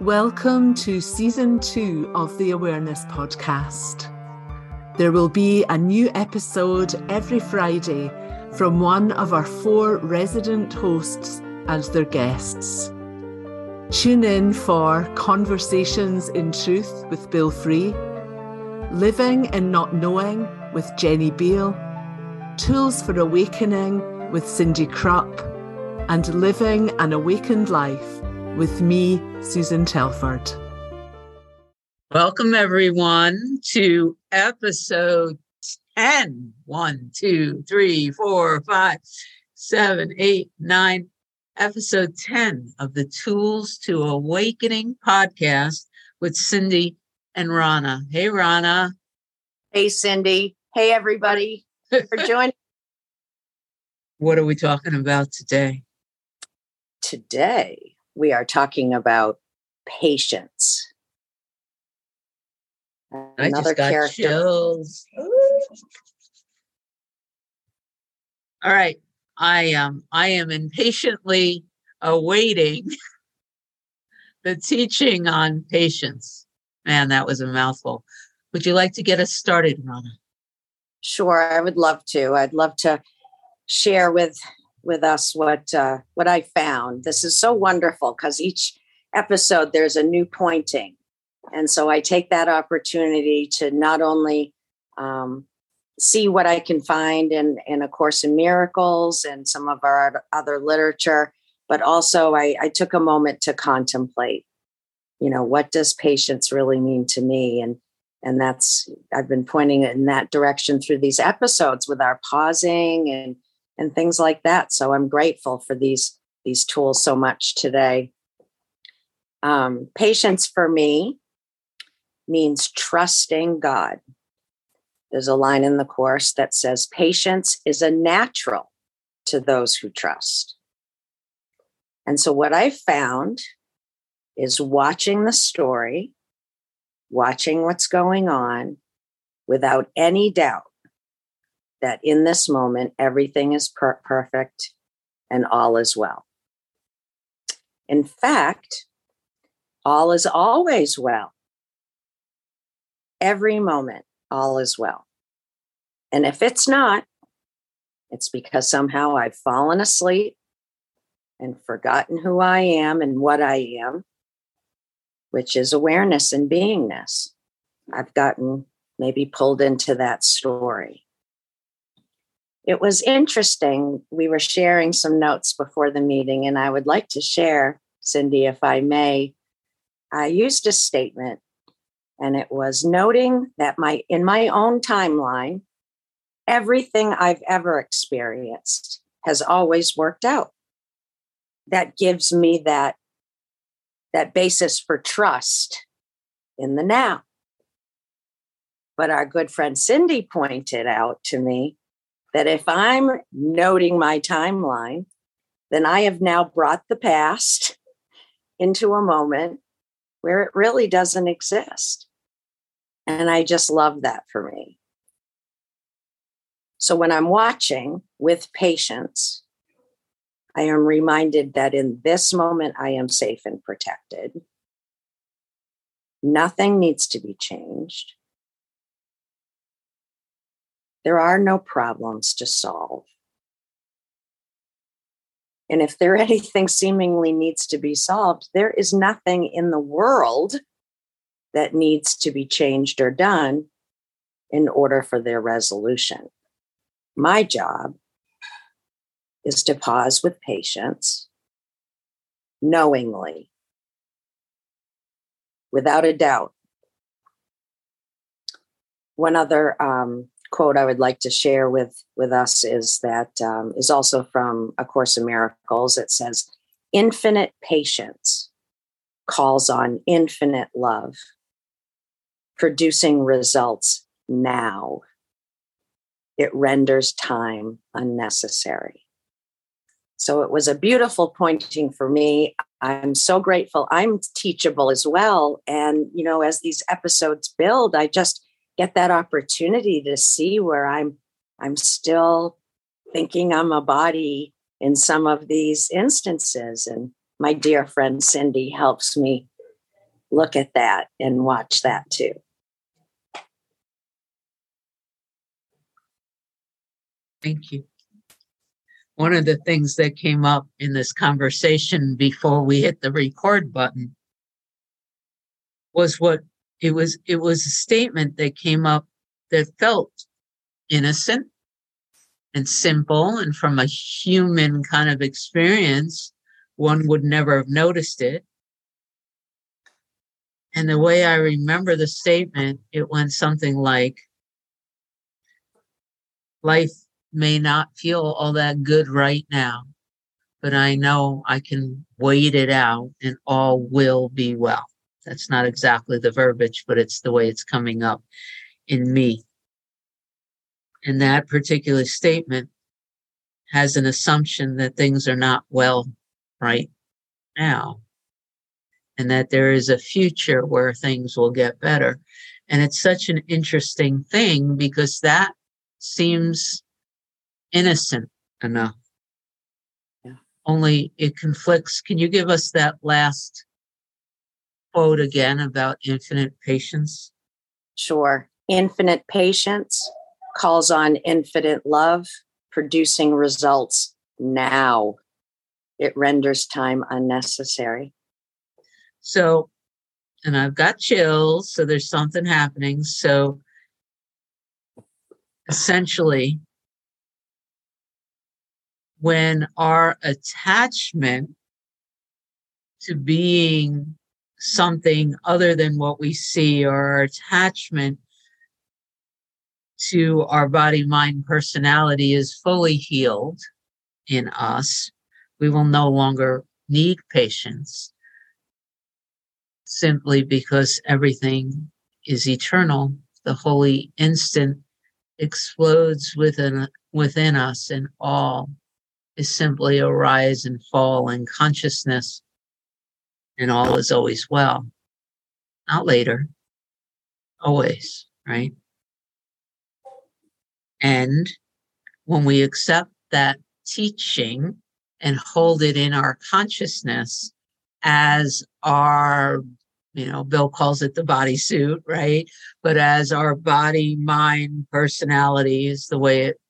Welcome to season two of the Awareness Podcast. There will be a new episode every Friday from one of our four resident hosts and their guests. Tune in for Conversations in Truth with Bill Free, Living and Not Knowing with Jenny Beal, Tools for Awakening with Cyndi Krupp, and Living an Awakened Life with me, Susan Telford. Welcome, everyone, to episode 10. 1, 2, 3, 4, 5, 7, 8, 9. Episode 10 of the Tools to Awakening podcast with Cyndi and Rona. Hey, Rona. Hey, Cyndi. Hey, everybody, for joining. what are we talking about today? Today, we are talking about patience. Another character. Chills. All right. I um I am impatiently awaiting the teaching on patience. Man, that was a mouthful. Would you like to get us started, Rona? Sure, I would love to. I'd love to share with with us what uh, what I found. This is so wonderful because each episode there's a new pointing, and so I take that opportunity to not only um, see what I can find in in A Course in Miracles and some of our other literature, but also I, I took a moment to contemplate. You know, what does patience really mean to me? And and that's I've been pointing in that direction through these episodes with our pausing and and things like that. So I'm grateful for these these tools so much today. Um, patience for me means trusting God. There's a line in the course that says, Patience is a natural to those who trust. And so, what I found is watching the story, watching what's going on without any doubt that in this moment, everything is per- perfect and all is well. In fact, all is always well. Every moment, all is well. And if it's not, it's because somehow I've fallen asleep and forgotten who I am and what I am, which is awareness and beingness. I've gotten maybe pulled into that story it was interesting. We were sharing some notes before the meeting, and I would like to share, Cyndi, if I may. I used a statement, and it was noting that my in my own timeline, everything I've ever experienced has always worked out. That gives me that that basis for trust in the now. But our good friend Cyndi pointed out to me that if I'm noting my timeline, then I have now brought the past into a moment where it really doesn't exist. And I just love that for me. So when I'm watching with patience, I am reminded that in this moment I am safe and protected. Nothing needs to be changed. There are no problems to solve. And if there anything seemingly needs to be solved, there is nothing in the world that needs to be changed or done in order for their resolution. My job is to pause with patience, knowingly, without a doubt. One other um, quote I would like to share with with us is that um, is also from A Course in Miracles. It says, "Infinite patience calls on infinite love, producing results now. It renders time unnecessary." So it was a beautiful pointing for me. I'm so grateful. I'm teachable as well, and you know, as these episodes build, I just get that opportunity to see where I'm I'm still thinking I'm a body in some of these instances. And my dear friend Cyndi helps me look at that and watch that too. Thank you. One of the things that came up in this conversation before we hit the record button was what it was it was a statement that came up that felt innocent and simple and from a human kind of experience one would never have noticed it. And the way i remember the statement it went something like life may not feel all that good right now but i know i can wait it out and all will be well that's not exactly the verbiage but it's the way it's coming up in me and that particular statement has an assumption that things are not well right now and that there is a future where things will get better. And it's such an interesting thing because that seems innocent enough. Yeah. Only it conflicts. Can you give us that last quote again about infinite patience? Sure. Infinite patience calls on infinite love, producing results now. It renders time unnecessary. So, and I've got chills, so there's something happening. So, essentially, when our attachment to being something other than what we see, or our attachment to our body, mind, personality is fully healed in us, we will no longer need patience simply because everything is eternal. The holy instant explodes within, within us, and all is simply a rise and fall in consciousness, and all is always well. Not later, always, right? And when we accept that teaching and hold it in our consciousness as our, you know, Bill calls it the bodysuit, right? But as our body, mind, personality is the way it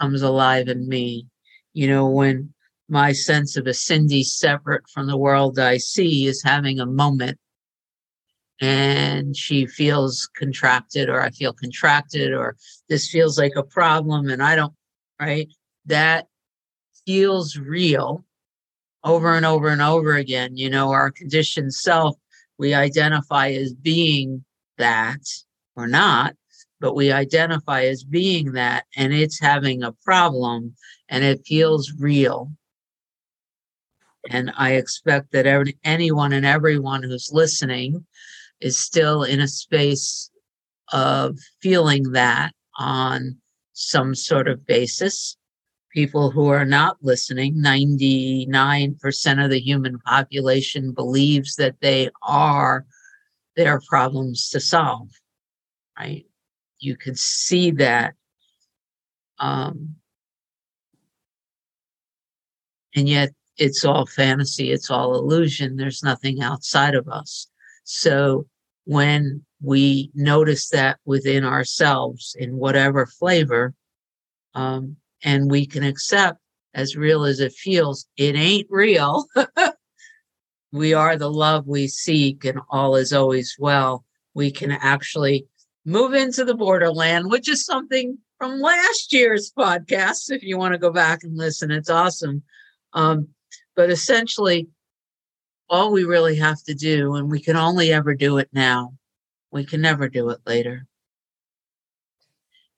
comes alive in me. You know, when my sense of a Cyndi separate from the world I see is having a moment and she feels contracted or I feel contracted or this feels like a problem and I don't, right? That feels real over and over and over again. You know, our conditioned self, we identify as being that or not, but we identify as being that and it's having a problem and it feels real. And I expect that every, anyone and everyone who's listening is still in a space of feeling that on some sort of basis. People who are not listening, 99% of the human population believes that they are their problems to solve, right? You could see that. Um, and yet it's all fantasy, it's all illusion. There's nothing outside of us. So when we notice that within ourselves in whatever flavor, um, and we can accept as real as it feels, it ain't real. we are the love we seek, and all is always well. We can actually move into the borderland, which is something from last year's podcast. If you want to go back and listen, it's awesome. Um, but essentially, all we really have to do, and we can only ever do it now, we can never do it later,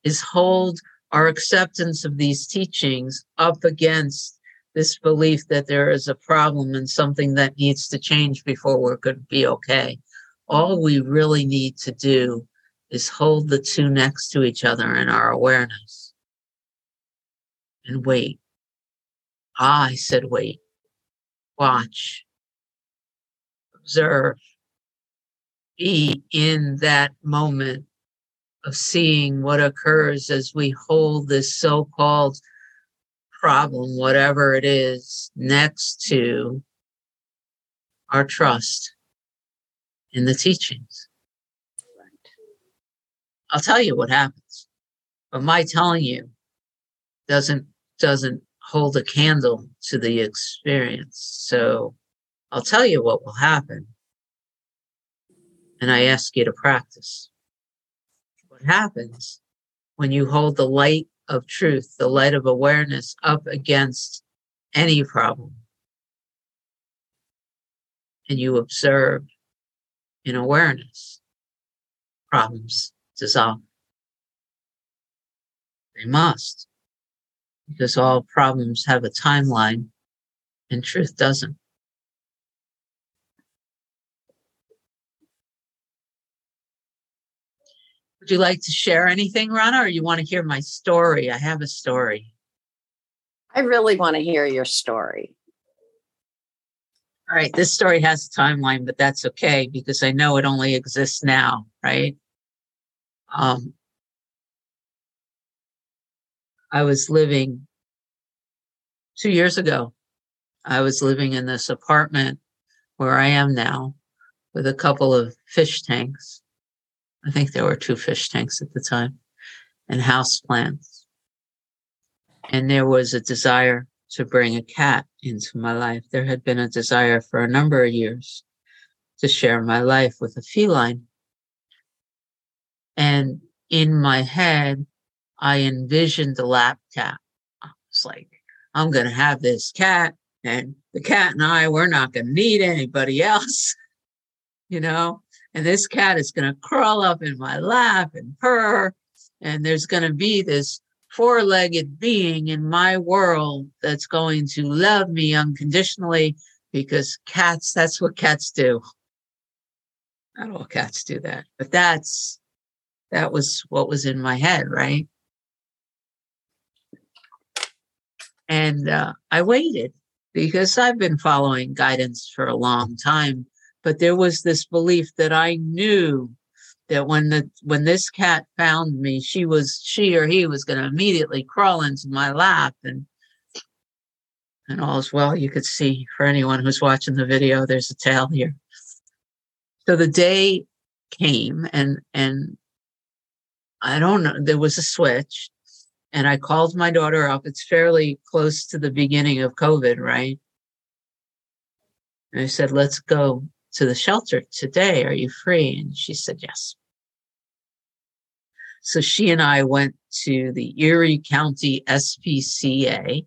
is hold our acceptance of these teachings up against this belief that there is a problem and something that needs to change before we're going to be okay. All we really need to do is hold the two next to each other in our awareness and wait. Ah, I said, wait, watch, observe, be in that moment of seeing what occurs as we hold this so called problem, whatever it is, next to our trust in the teachings. I'll tell you what happens, but my telling you doesn't doesn't hold a candle to the experience. So I'll tell you what will happen, and I ask you to practice. What happens when you hold the light of truth, the light of awareness up against any problem? And you observe in awareness, problems dissolve. They must, because all problems have a timeline and truth doesn't. Would you like to share anything, Rona, or you want to hear my story? I have a story. I really want to hear your story. All right, this story has a timeline, but that's okay because I know it only exists now, right? Um, I was living two years ago. I was living in this apartment where I am now with a couple of fish tanks I think there were two fish tanks at the time and house plants. And there was a desire to bring a cat into my life. There had been a desire for a number of years to share my life with a feline. And in my head, I envisioned a lap cat. I was like, I'm going to have this cat, and the cat and I, we're not going to need anybody else, you know? and this cat is going to crawl up in my lap and purr and there's going to be this four-legged being in my world that's going to love me unconditionally because cats that's what cats do not all cats do that but that's that was what was in my head right and uh, i waited because i've been following guidance for a long time but there was this belief that I knew that when the when this cat found me, she was she or he was going to immediately crawl into my lap and and all's well. You could see for anyone who's watching the video, there's a tail here. So the day came and and I don't know, there was a switch and I called my daughter up. It's fairly close to the beginning of COVID, right? And I said, let's go to the shelter today. Are you free? And she said, yes. So she and I went to the Erie County SPCA,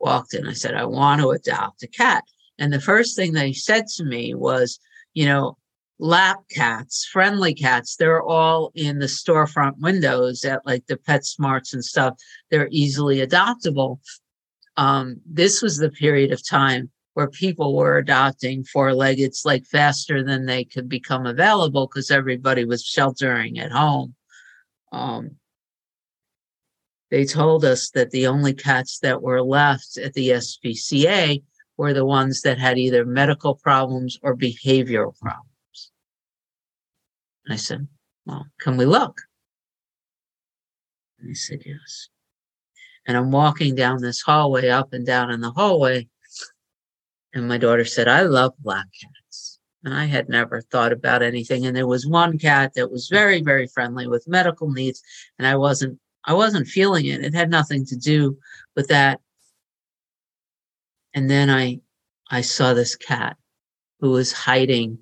walked in. I said, I want to adopt a cat. And the first thing they said to me was, you know, lap cats, friendly cats, they're all in the storefront windows at like the Pet Smarts and stuff. They're easily adoptable. Um, this was the period of time where people were adopting four leggeds like faster than they could become available because everybody was sheltering at home. Um, they told us that the only cats that were left at the SPCA were the ones that had either medical problems or behavioral problems. And I said, Well, can we look? And he said, Yes. And I'm walking down this hallway, up and down in the hallway, and my daughter said, I love black cats. And I had never thought about anything. And there was one cat that was very, very friendly with medical needs. And I wasn't, I wasn't feeling it. It had nothing to do with that. And then I, I saw this cat who was hiding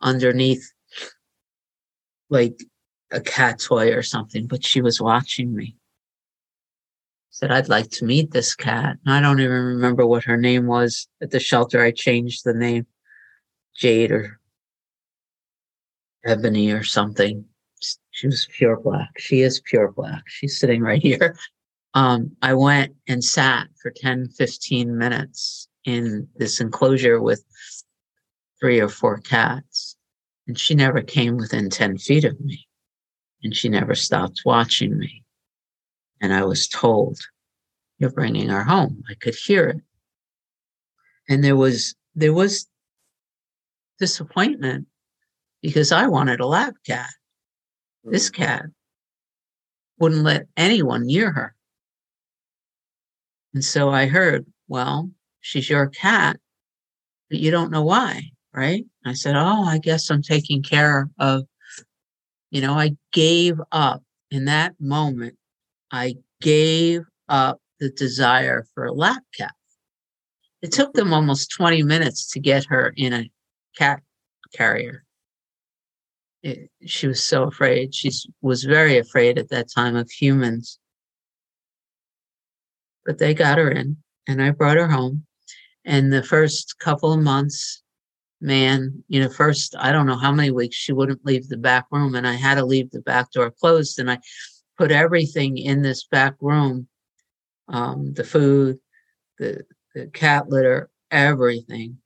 underneath like a cat toy or something, but she was watching me said, I'd like to meet this cat. And I don't even remember what her name was at the shelter. I changed the name Jade or Ebony or something. She was pure black. She is pure black. She's sitting right here. Um, I went and sat for 10, 15 minutes in this enclosure with three or four cats. And she never came within 10 feet of me. And she never stopped watching me. And I was told, You're bringing her home. I could hear it. And there was, there was disappointment because I wanted a lab cat. This mm. cat wouldn't let anyone near her. And so I heard, well, she's your cat, but you don't know why. Right? I said, Oh, I guess I'm taking care of, you know, I gave up in that moment. I gave up the desire for a lap cat. It took them almost 20 minutes to get her in a cat carrier. It, she was so afraid. She was very afraid at that time of humans. But they got her in, and I brought her home. And the first couple of months, man, you know, first, I don't know how many weeks she wouldn't leave the back room, and I had to leave the back door closed. And I put everything in this back room um, the food, the, the cat litter, everything.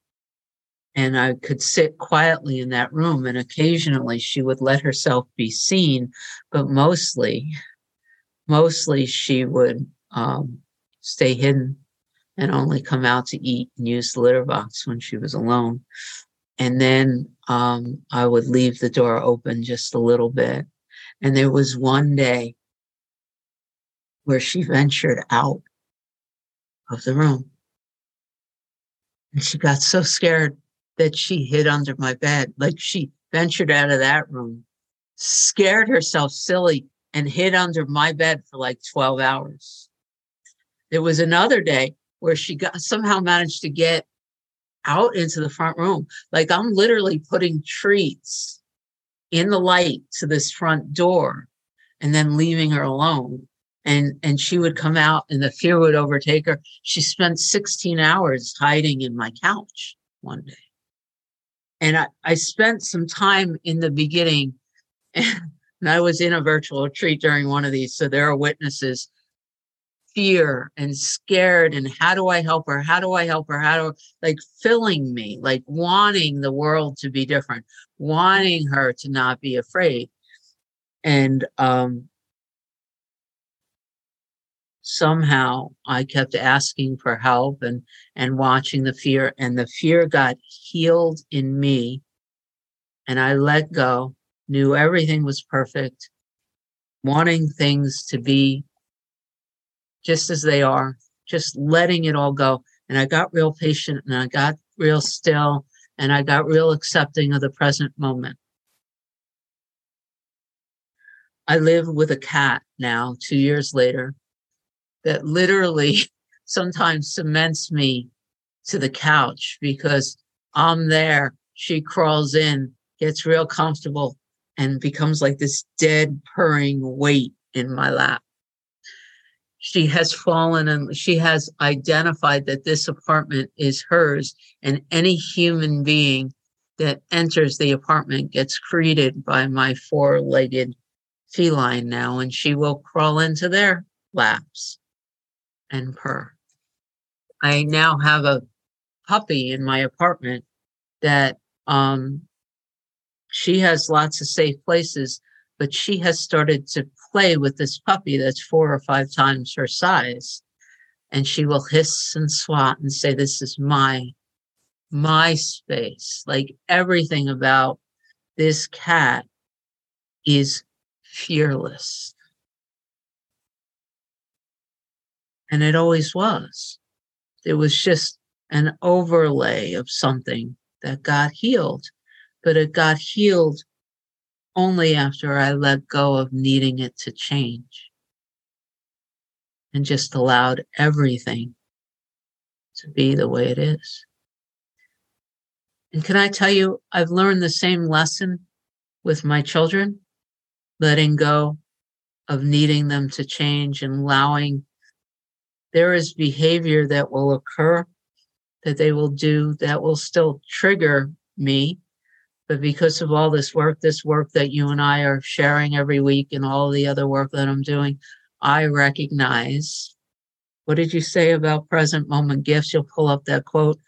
And I could sit quietly in that room, and occasionally she would let herself be seen, but mostly, mostly she would um, stay hidden and only come out to eat and use the litter box when she was alone. And then um, I would leave the door open just a little bit. And there was one day where she ventured out of the room. And she got so scared that she hid under my bed. Like she ventured out of that room, scared herself silly, and hid under my bed for like 12 hours. There was another day where she got somehow managed to get out into the front room. Like I'm literally putting treats in the light to this front door and then leaving her alone. And and she would come out and the fear would overtake her. She spent 16 hours hiding in my couch one day. And i, I spent some time in the beginning and i was in a virtual retreat during one of these so there are witnesses fear and scared and how do i help her? How do i help her? How do like filling me like wanting the world to be different wanting her to not be afraid. And um somehow I kept asking for help and and watching the fear and the fear got healed in me. And I let go, knew everything was perfect, wanting things to be just as they are, just letting it all go. And I got real patient and I got real still and I got real accepting of the present moment. I live with a cat now, two years later, that literally sometimes cements me to the couch because I'm there. She crawls in, gets real comfortable, and becomes like this dead purring weight in my lap. She has fallen and she has identified that this apartment is hers, and any human being that enters the apartment gets greeted by my four legged feline now, and she will crawl into their laps and purr. I now have a puppy in my apartment that um, she has lots of safe places, but she has started to play with this puppy that's four or five times her size. And she will hiss and swat and say, This is my, my space. Like everything about this cat is fearless. And it always was. It was just an overlay of something that got healed, but it got healed only after I let go of needing it to change and just allowed everything to be the way it is. And can I tell you, I've learned the same lesson with my children, letting go of needing them to change and allowing there is behavior that will occur that they will do that will still trigger me. But because of all this work, this work that you and I are sharing every week and all the other work that I'm doing, I recognize what did you say about present moment gifts? You'll pull up that quote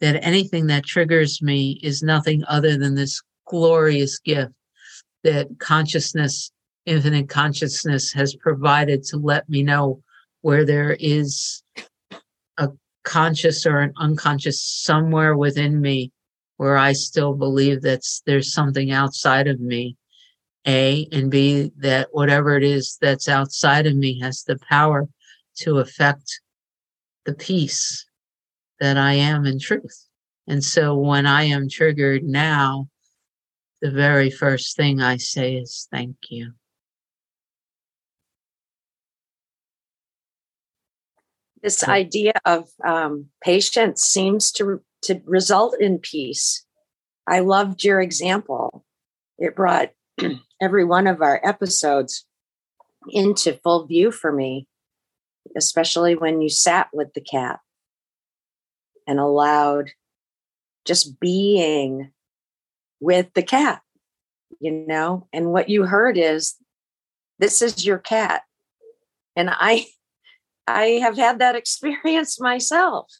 that anything that triggers me is nothing other than this glorious gift that consciousness, infinite consciousness, has provided to let me know where there is a conscious or an unconscious somewhere within me where I still believe that there's something outside of me. A and B, that whatever it is that's outside of me has the power to affect the peace that I am in truth And so when I am triggered now, the very first thing I say is thank you. This idea of um, patience seems to, to result in peace. I loved your example. It brought every one of our episodes into full view for me, especially when you sat with the cat and allowed just being with the cat, you know? And what you heard is, this is your cat. And I, I have had that experience myself.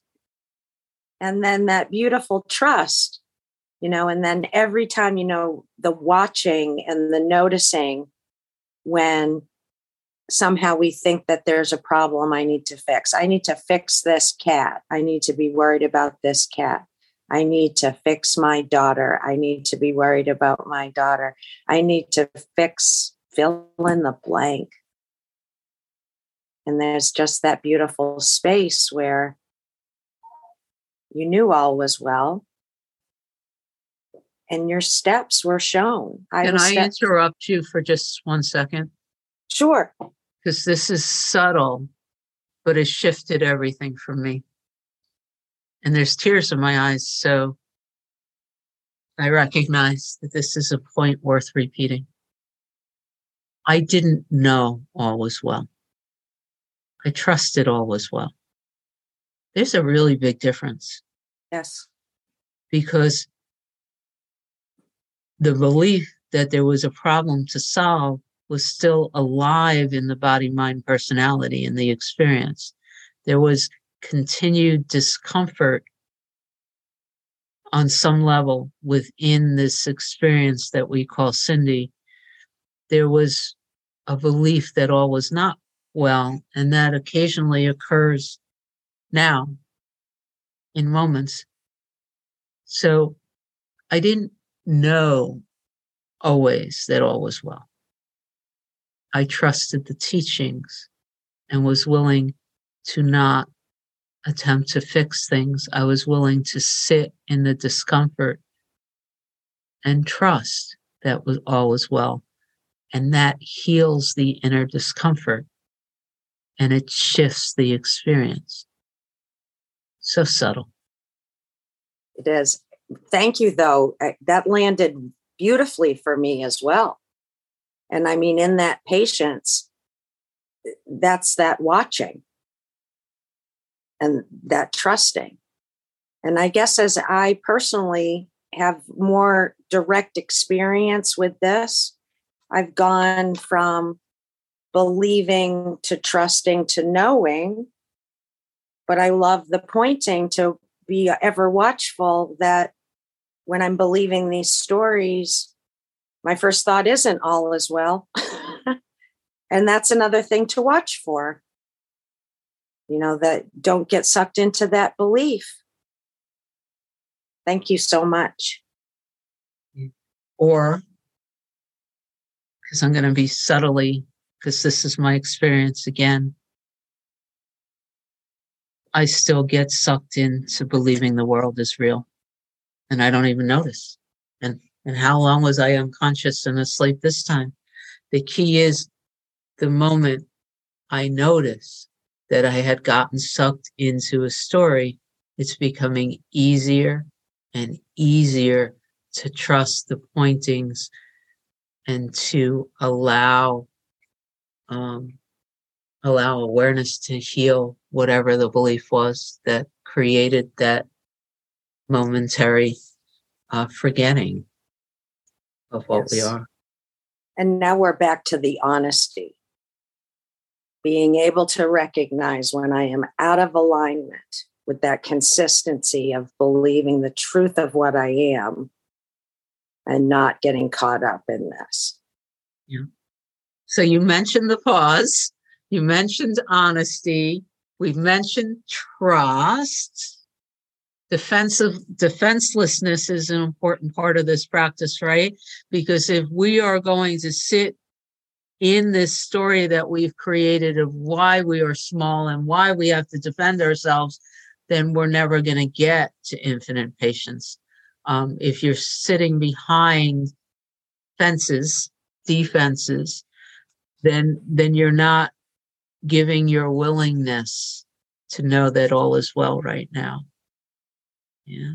And then that beautiful trust, you know, and then every time, you know, the watching and the noticing when somehow we think that there's a problem I need to fix. I need to fix this cat. I need to be worried about this cat. I need to fix my daughter. I need to be worried about my daughter. I need to fix, fill in the blank. And there's just that beautiful space where you knew all was well and your steps were shown. I Can I interrupt you for just one second? Sure. Because this is subtle, but it shifted everything for me and there's tears in my eyes. So I recognize that this is a point worth repeating. I didn't know all was well. I trusted all was well. There's a really big difference. Yes. Because the belief that there was a problem to solve was still alive in the body, mind, personality, and the experience. There was continued discomfort on some level within this experience that we call Cyndi, there was a belief that all was not well, and that occasionally occurs now in moments. So I didn't know always that all was well. I trusted the teachings and was willing to not attempt to fix things. I was willing to sit in the discomfort and trust that was all was well. And that heals the inner discomfort and it shifts the experience. So subtle. It is. Thank you, though. That landed beautifully for me as well. And I mean, in that patience, that's that watching and that trusting. And I guess as I personally have more direct experience with this, I've gone from believing to trusting to knowing. But I love the pointing to be ever watchful that when I'm believing these stories, my first thought isn't all is well. and that's another thing to watch for you know, that don't get sucked into that belief. Thank you so much. Or, because I'm going to be subtly, because this is my experience again, I still get sucked into believing the world is real and I don't even notice. And, and how long was I unconscious and asleep this time? The key is the moment I notice that I had gotten sucked into a story, it's becoming easier and easier to trust the pointings and to allow um, allow awareness to heal whatever the belief was that created that momentary uh, forgetting of what yes. we are. And now we're back to the honesty being able to recognize when I am out of alignment with that consistency of believing the truth of what I am and not getting caught up in this. Yeah. So you mentioned the pause, you mentioned honesty, we've mentioned trust. Defensive defenselessness is an important part of this practice, right? Because if we are going to sit in this story that we've created of why we are small and why we have to defend ourselves, then we're never going to get to infinite patience. Um, if you're sitting behind fences, defenses, then then you're not giving your willingness to know that all is well right now. Yeah.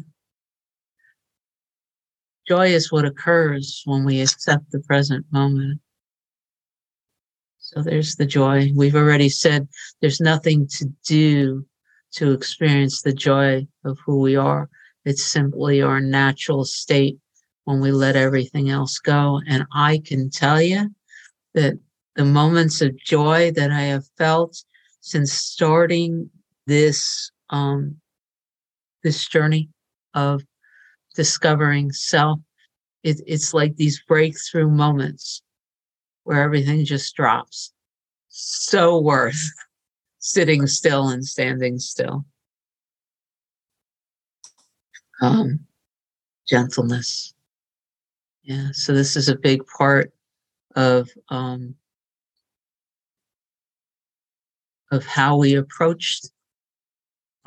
Joy is what occurs when we accept the present moment. So there's the joy. We've already said there's nothing to do to experience the joy of who we are. It's simply our natural state when we let everything else go. And I can tell you that the moments of joy that I have felt since starting this um, this journey of discovering self, it, it's like these breakthrough moments where everything just drops. So worth sitting still and standing still. Um, gentleness. Yeah, so this is a big part of um, of how we approached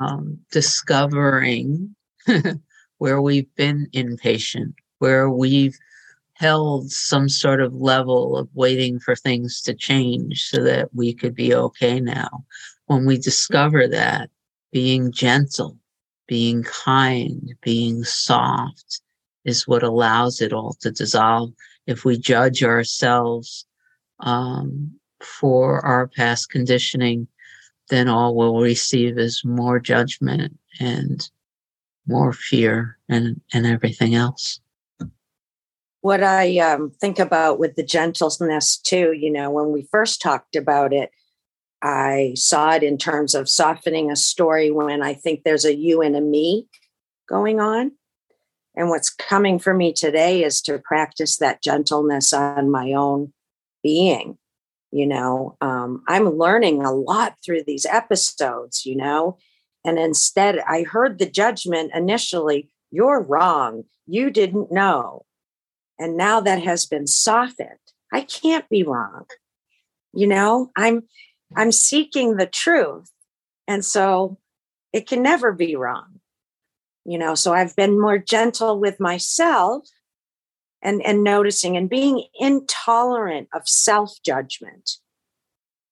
um, discovering where we've been impatient, where we've held some sort of level of waiting for things to change so that we could be okay now. When we discover that, being gentle, being kind, being soft is what allows it all to dissolve. If we judge ourselves um, for our past conditioning, then all we'll receive is more judgment and more fear and, and everything else what I um, think about with the gentleness too, you know, when we first talked about it, I saw it in terms of softening a story when I think there's a you and a me going on. And what's coming for me today is to practice that gentleness on my own being. You know, um, I'm learning a lot through these episodes, you know, and instead I heard the judgment initially you're wrong. You didn't know. And now that has been softened. I can't be wrong. You know, I'm I'm seeking the truth. And so it can never be wrong. You know, so I've been more gentle with myself and and noticing and being intolerant of self-judgment.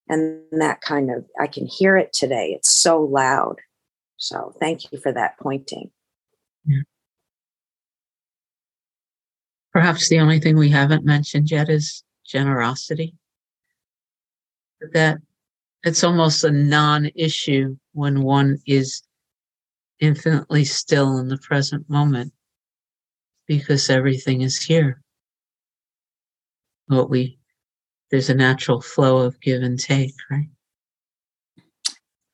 And that kind of I can hear it today. It's so loud. So thank you for that pointing. Yeah. Perhaps the only thing we haven't mentioned yet is generosity. That it's almost a non issue when one is infinitely still in the present moment because everything is here. What we, there's a natural flow of give and take, right?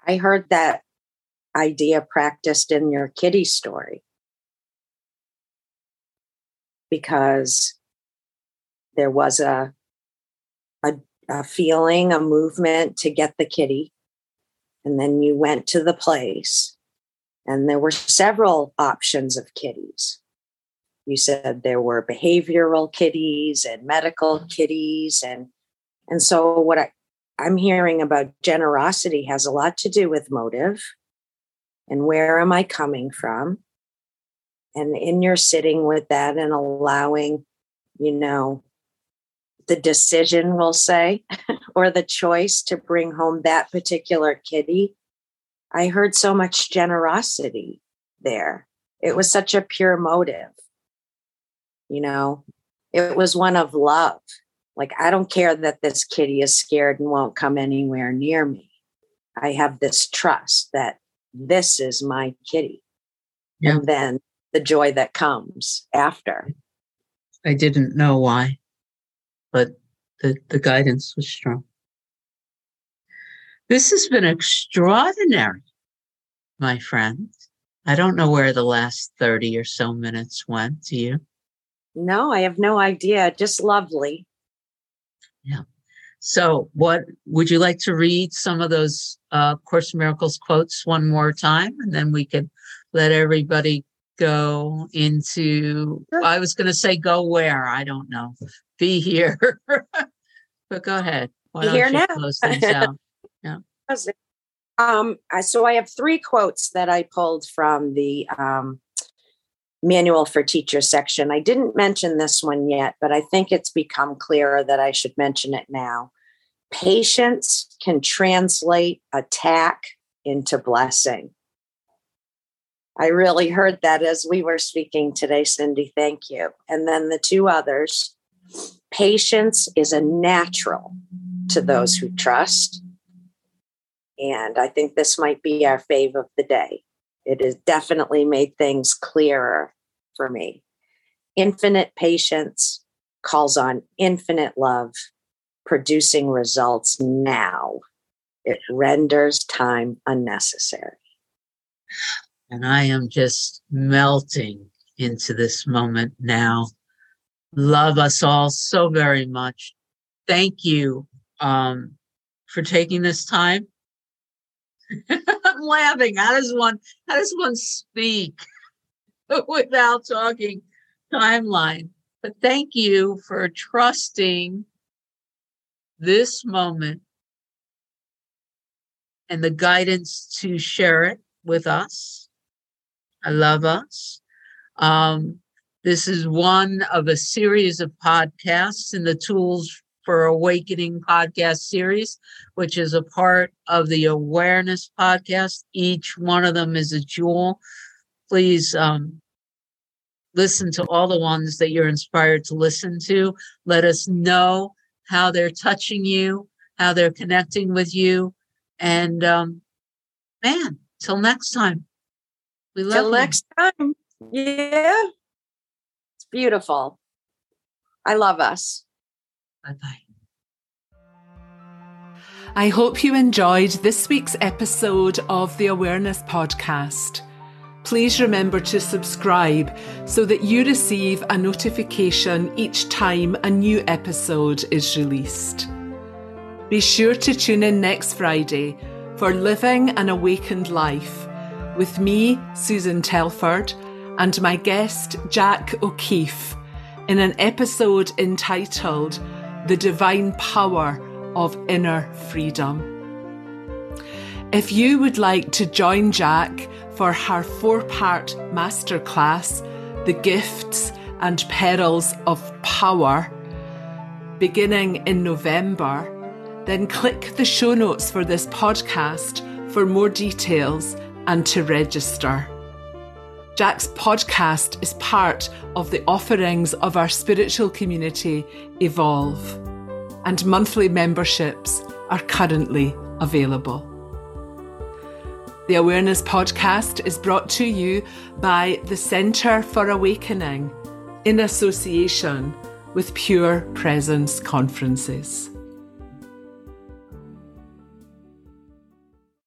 I heard that idea practiced in your kitty story because there was a, a, a feeling, a movement to get the kitty. And then you went to the place, and there were several options of kitties. You said there were behavioral kitties and medical mm-hmm. kitties. And, and so, what I, I'm hearing about generosity has a lot to do with motive and where am I coming from? and in your sitting with that and allowing you know the decision we'll say or the choice to bring home that particular kitty i heard so much generosity there it was such a pure motive you know it was one of love like i don't care that this kitty is scared and won't come anywhere near me i have this trust that this is my kitty yeah. and then the joy that comes after. I didn't know why, but the, the guidance was strong. This has been extraordinary, my friend. I don't know where the last 30 or so minutes went. Do you? No, I have no idea. Just lovely. Yeah. So, what would you like to read some of those uh, Course Miracles quotes one more time, and then we could let everybody go into i was going to say go where i don't know be here but go ahead Why be here now close things out? yeah Um, so I have three quotes that I pulled from the um, manual for teachers section. I didn't mention this one yet, but I think it's become clearer that I should mention it now. Patience can translate attack into blessing. I really heard that as we were speaking today, Cyndi. Thank you. And then the two others patience is a natural to those who trust. And I think this might be our fave of the day. It has definitely made things clearer for me. Infinite patience calls on infinite love, producing results now. It renders time unnecessary. And I am just melting into this moment now. Love us all so very much. Thank you um, for taking this time. I'm laughing. How does one how does one speak without talking timeline? But thank you for trusting this moment and the guidance to share it with us. I love us. Um, this is one of a series of podcasts in the Tools for Awakening podcast series, which is a part of the Awareness podcast. Each one of them is a jewel. Please um, listen to all the ones that you're inspired to listen to. Let us know how they're touching you, how they're connecting with you. And um, man, till next time. We love Till you. next time. Yeah. It's beautiful. I love us. Bye bye. I hope you enjoyed this week's episode of the Awareness Podcast. Please remember to subscribe so that you receive a notification each time a new episode is released. Be sure to tune in next Friday for Living an Awakened Life with me, Susan Telford, and my guest, Jac O'Keeffe, in an episode entitled The Divine Power of Inner Freedom. If you would like to join Jac for her four part masterclass, The Gifts and Perils of Power, beginning in November, then click the show notes for this podcast for more details and to register. Jac's podcast is part of the offerings of our spiritual community, Evolve, and monthly memberships are currently available. The Awareness Podcast is brought to you by the Centre for Awakening in association with Pure Presence Conferences.